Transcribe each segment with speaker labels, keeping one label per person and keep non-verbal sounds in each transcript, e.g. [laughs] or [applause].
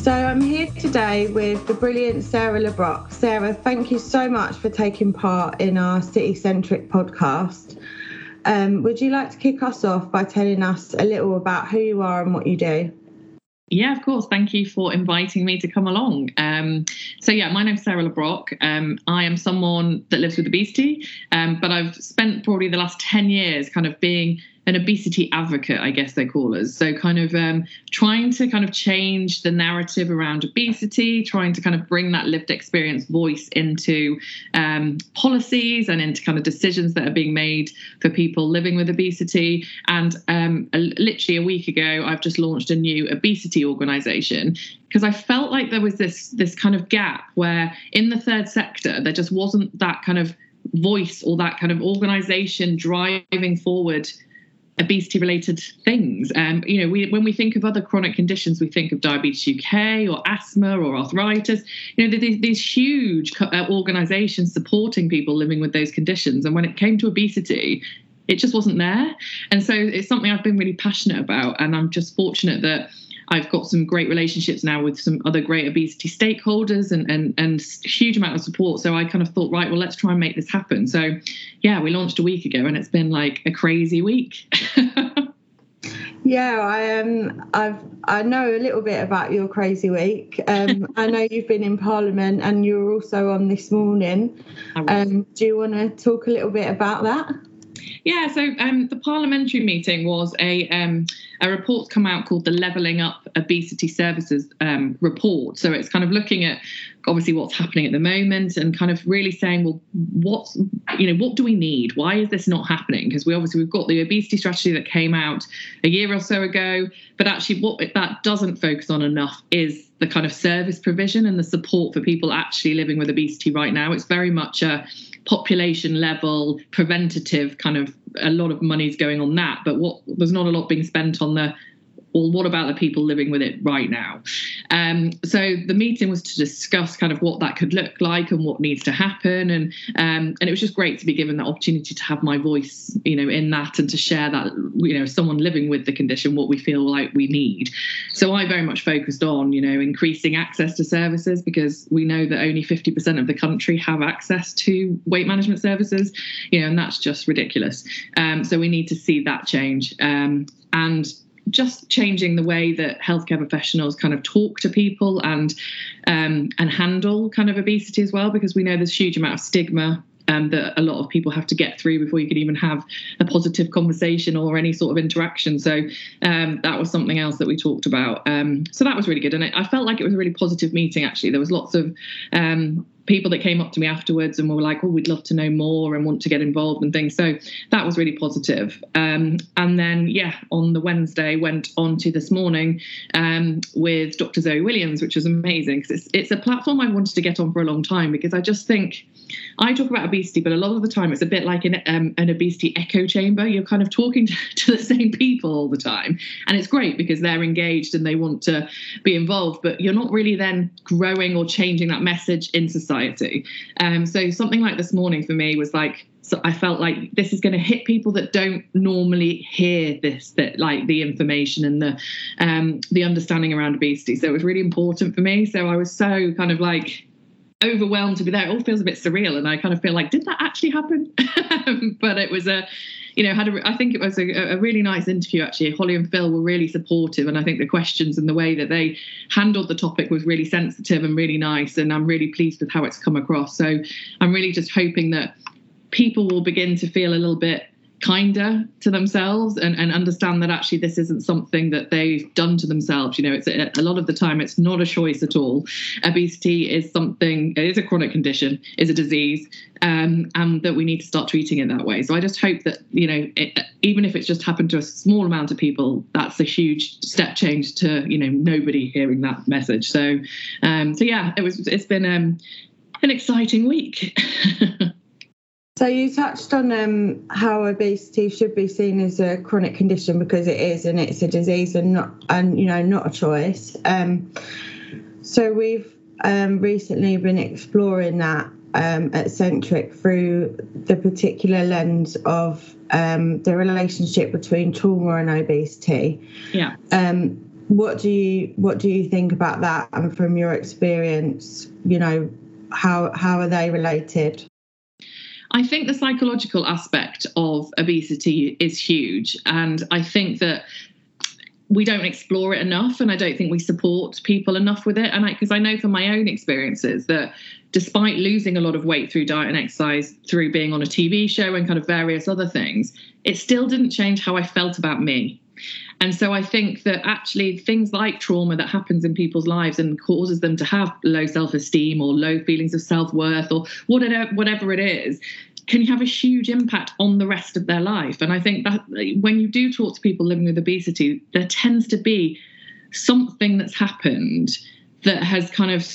Speaker 1: So I'm here today with the brilliant Sarah Le Brocq. Sarah, thank you so much for taking part in our City Centric podcast. Um, would you like to kick us off by telling us a little about who you are and what you do?
Speaker 2: Yeah, of course. Thank you for inviting me to come along. Um, so, yeah, my name's Sarah Le Brocq. Um, I am someone that lives with obesity, um, but I've spent probably the last 10 years kind of being an obesity advocate, I guess they call us. So, kind of um, trying to kind of change the narrative around obesity, trying to kind of bring that lived experience voice into um, policies and into kind of decisions that are being made for people living with obesity. And um, literally a week ago, I've just launched a new obesity organization because I felt like there was this this kind of gap where in the third sector there just wasn't that kind of voice or that kind of organization driving forward obesity related things. Um, you know, we, when we think of other chronic conditions, we think of diabetes UK or asthma or arthritis. You know, these, these huge uh, organizations supporting people living with those conditions. And when it came to obesity, it just wasn't there. And so it's something I've been really passionate about. And I'm just fortunate that I've got some great relationships now with some other great obesity stakeholders and and and huge amount of support. So I kind of thought, right, well, let's try and make this happen. So yeah, we launched a week ago, and it's been like a crazy week. [laughs]
Speaker 1: Yeah, I um, I've I know a little bit about your crazy week. Um, [laughs] I know you've been in Parliament and you were also on this morning. Um, do you want to talk a little bit about that?
Speaker 2: Yeah, so um, the parliamentary meeting was a um, a report come out called the Levelling Up Obesity Services um, report. So it's kind of looking at obviously what's happening at the moment and kind of really saying, well, what you know, what do we need? Why is this not happening? Because we obviously we've got the obesity strategy that came out a year or so ago, but actually what that doesn't focus on enough is the kind of service provision and the support for people actually living with obesity right now. It's very much a population level preventative kind of a lot of money's going on that but what there's not a lot being spent on the well, what about the people living with it right now? Um, so the meeting was to discuss kind of what that could look like and what needs to happen, and um, and it was just great to be given the opportunity to have my voice, you know, in that and to share that, you know, someone living with the condition, what we feel like we need. So I very much focused on, you know, increasing access to services because we know that only 50% of the country have access to weight management services, you know, and that's just ridiculous. Um, so we need to see that change. Um, and just changing the way that healthcare professionals kind of talk to people and um, and handle kind of obesity as well, because we know there's a huge amount of stigma um, that a lot of people have to get through before you can even have a positive conversation or any sort of interaction. So um, that was something else that we talked about. Um, so that was really good, and I, I, felt like it was a really positive meeting. Actually, there was lots of um, people that came up to me afterwards and were like, "Oh, we'd love to know more and want to get involved and things." So that was really positive. Um, and then, yeah, on the Wednesday, went on to this morning um, with Dr. Zoe Williams, which was amazing because it's it's a platform I wanted to get on for a long time because I just think I talk about obesity, but a lot of the time it's a bit like an um, an obesity echo chamber. You're kind of talking [laughs] to, to the same people all the time, and it's great because they're engaged and they want to be involved, but you're not really then growing or changing that message in society society. Um, so something like this morning for me was like, so I felt like this is going to hit people that don't normally hear this, that like the information and the um, the understanding around obesity. So it was really important for me. So I was so kind of like overwhelmed to be there. It all feels a bit surreal, and I kind of feel like, did that actually happen? [laughs] but it was a you know, had a, I think it was a, a, really nice interview actually. Holly and Phil were really supportive, and I think the questions and the way that they handled the topic was really sensitive and really nice. And I'm really pleased with how it's come across. So I'm really just hoping that people will begin to feel a little bit kinder to themselves and, and understand that actually this isn't something that they've done to themselves. You know it's a, a, lot of the time it's not a choice at all. Obesity is something it is a chronic condition is a disease um, and that we need to start treating it that way. So i just hope that you know it, even if it's just happened to a small amount of people that's a huge step change to you know nobody hearing that message. So um, so yeah it was it's been um, an exciting week [laughs]
Speaker 1: So you touched on um, how obesity should be seen as a chronic condition because it is, and it's a disease and not, and you know, not a choice. Um, so we've um, recently been exploring that um, at Centric through the particular lens of um, the relationship between trauma and obesity.
Speaker 2: Yeah.
Speaker 1: Um, what do you what do you think about that? And from your experience, you know, how how are they related?
Speaker 2: I think the psychological aspect of obesity is huge. And I think that we don't explore it enough. And I don't think we support people enough with it. And because I, I, know from my own experiences that despite losing a lot of weight through diet and exercise, through being on a TV show and kind of various other things, it still didn't change how I felt about me. And so I think that actually things like trauma that happens in people's lives and causes them to have low self-esteem or low feelings of self-worth or whatever whatever it is can have a huge impact on the rest of their life. And I think that when you do talk to people living with obesity, there tends to be something that's happened that has kind of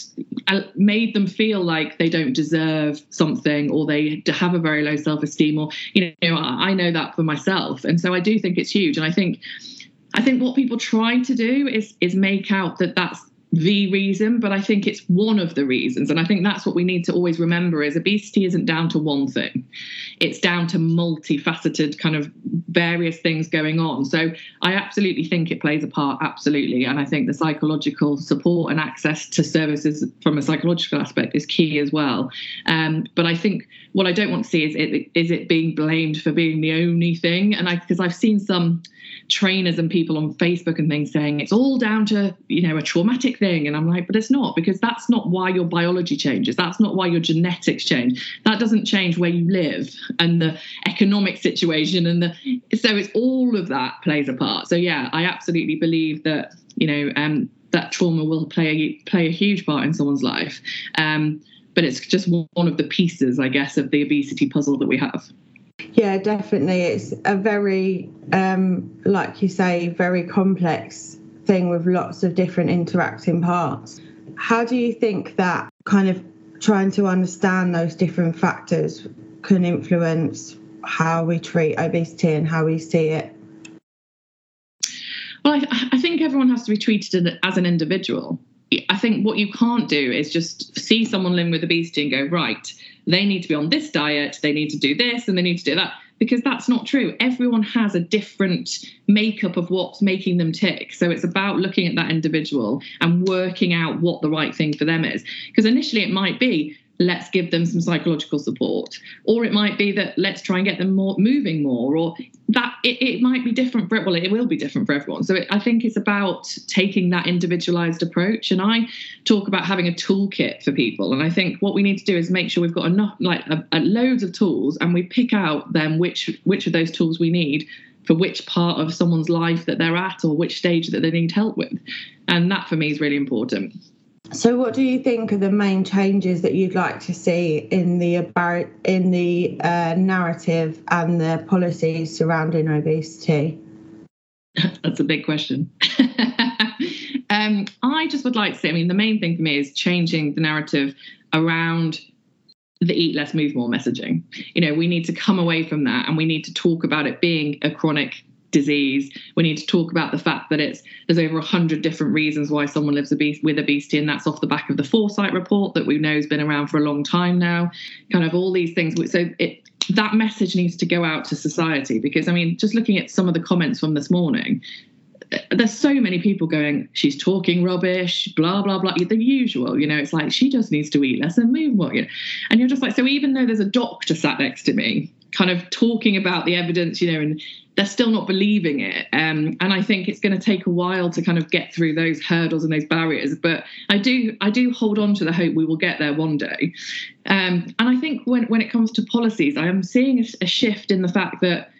Speaker 2: uh, made them feel like they don't deserve something or they have a very low self-esteem or you know I know that for myself and so I do think it's huge and I think I think what people try to do is is make out that that's the reason, but I think it's one of the reasons. And I think that's what we need to always remember is obesity isn't down to one thing. It's down to multifaceted kind of various things going on. So I absolutely think it plays a part, absolutely. And I think the psychological support and access to services from a psychological aspect is key as well. Um, but I think what I don't want to see is it is it being blamed for being the only thing. And I because I've seen some trainers and people on Facebook and things saying it's all down to, you know, a traumatic thing. And I'm like, but it's not, because that's not why your biology changes. That's not why your genetics change. That doesn't change where you live and the economic situation. And the so it's all of that plays a part. So yeah, I absolutely believe that, you know, um, that trauma will play a, play a huge part in someone's life. Um, but it's just one of the pieces, I guess, of the obesity puzzle that we have.
Speaker 1: Yeah, definitely. It's a very, um, like you say, very complex thing with lots of different interacting parts. How do you think that kind of trying to understand those different factors can influence how we treat obesity and how we see it?
Speaker 2: Well, I, I think everyone has to be treated as an individual. I think what you can't do is just see someone living with obesity and go, right, they need to be on this diet, they need to do this, and they need to do that because that's not true. Everyone has a different makeup of what's making them tick. So it's about looking at that individual and working out what the right thing for them is. Because initially it might be, let's give them some psychological support. Or it might be that let's try and get them more moving more or that it, it might be different for well it will be different for everyone. So it, i think it's about taking that individualized approach. And i talk about having a toolkit for people. And i think what we need to do is make sure we've got enough like a, a loads of tools and we pick out then which which of those tools we need for which part of someone's life that they're at or which stage that they need help with. And that for me is really important
Speaker 1: so, what do you think are the main changes that you'd like to see in the in the uh, narrative and the policies surrounding obesity?
Speaker 2: That's a big question. [laughs] um, I just would like to say, I mean, the main thing for me is changing the narrative around the eat less, move more messaging. You know, we need to come away from that and we need to talk about it being a chronic disease. We need to talk about the fact that it's there's over 100 different reasons why someone lives obese, with obesity, and that's off the back of the Foresight report that we know has been around for a long time now. Kind of all these things. So it that message needs to go out to society because I mean, just looking at some of the comments from this morning, there's so many people going, she's talking rubbish, blah blah blah. The usual, you know. It's like she just needs to eat less and move more. You know? And you're just like, so even though there's a doctor sat next to me, kind of talking about the evidence, you know, and they're still not believing it. Um, and I think it's going to take a while to kind of get through those hurdles and those barriers. But I do, I do hold on to the hope we will get there one day. Um, and I think when when it comes to policies, I am seeing a, a shift in the fact that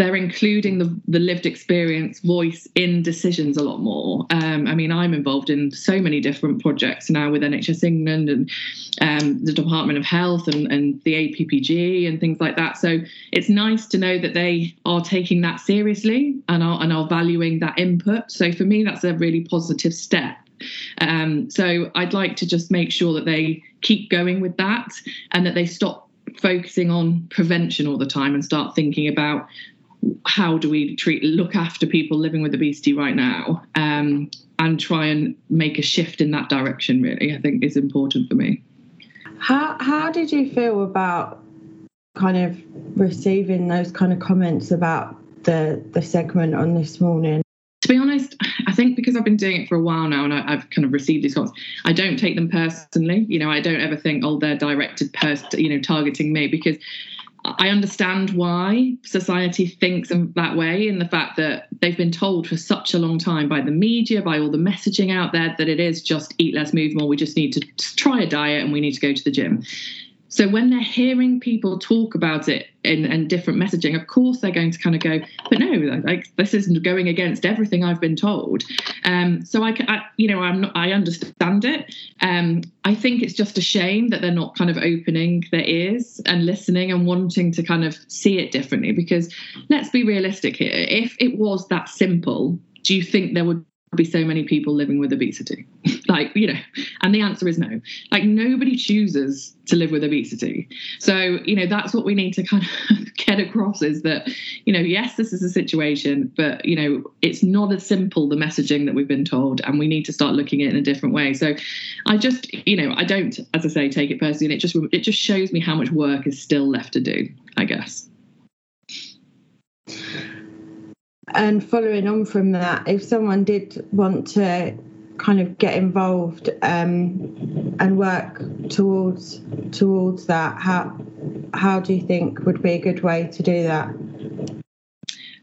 Speaker 2: they're including the, the lived experience voice in decisions a lot more. Um, I mean, I'm involved in so many different projects now with NHS England and um, the Department of Health and, and the APPG and things like that. So it's nice to know that they are taking that seriously and are, and are valuing that input. So for me, that's a really positive step. Um, so I'd like to just make sure that they keep going with that and that they stop focusing on prevention all the time and start thinking about how do we treat look after people living with obesity right now um, and try and make a shift in that direction really i think is important for me
Speaker 1: how how did you feel about kind of receiving those kind of comments about the the segment on this morning
Speaker 2: to be honest i think because I've been doing it for a while now and I, have kind of received these comments, I don't take them personally. You know, I don't ever think, oh, they're directed, pers- you know, targeting me because I understand why society thinks that way, in the fact that they've been told for such a long time by the media, by all the messaging out there, that it is just eat less, move more. We just need to try a diet and we need to go to the gym. So when they're hearing people talk about it in, in different messaging, of course they're going to kind of go, but no, like this isn't going against everything I've been told. Um, so I, I, you know, I'm not, I understand it. Um, I think it's just a shame that they're not kind of opening their ears and listening and wanting to kind of see it differently. Because let's be realistic here. If it was that simple, do you think there would be so many people living with obesity? [laughs] like, you know, and the answer is no. Like, nobody chooses to live with obesity. So, you know, that's what we need to kind of [laughs] get across is that, you know, yes, this is a situation, but, you know, it's not as simple, the messaging that we've been told, and we need to start looking at it in a different way. So, I just, you know, I don't, as I say, take it personally. And it just, it just shows me how much work is still left to do, I guess.
Speaker 1: And following on from that, if someone did want to kind of get involved um, and work towards towards that, how how do you think would be a good way to do that?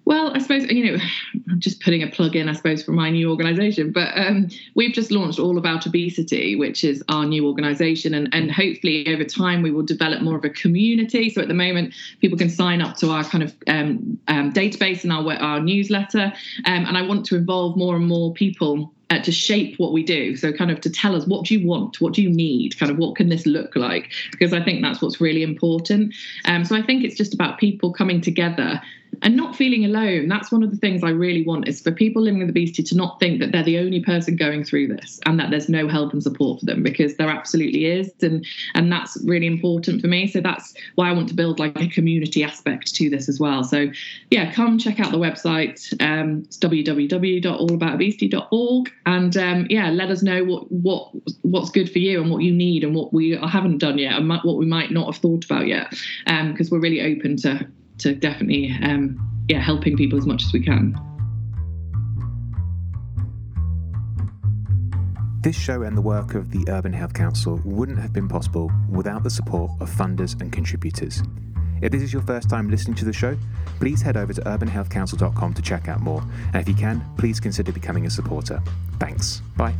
Speaker 2: Well, I suppose, you know, I'm just putting a plug in, I suppose, for my new organization, but um, we've just launched All About Obesity, which is our new organization. And, and hopefully over time, we will develop more of a community. So at the moment, people can sign up to our kind of um, um, database and our, our newsletter. Um, and I want to involve more and more people uh, to shape what we do. So, kind of to tell us what do you want, what do you need, kind of what can this look like? Because I think that's what's really important. Um, so, I think it's just about people coming together and not feeling alone. That's one of the things I really want is for people living with obesity to not think that they're the only person going through this and that there's no help and support for them because there absolutely is. And and that's really important for me. So that's why I want to build like a community aspect to this as well. So yeah, come check out the website. Um, it's www.allaboutobesity.org and um, yeah, let us know what what what's good for you and what you need and what we haven't done yet and what we might not have thought about yet because um, we're really open to to definitely um, yeah helping people as much as we can.
Speaker 3: This show and the work of the Urban Health Council wouldn't have been possible without the support of funders and contributors. If this is your first time listening to the show, please head over to urbanhealthcouncil.com to check out more. And if you can, please consider becoming a supporter. Thanks. Bye.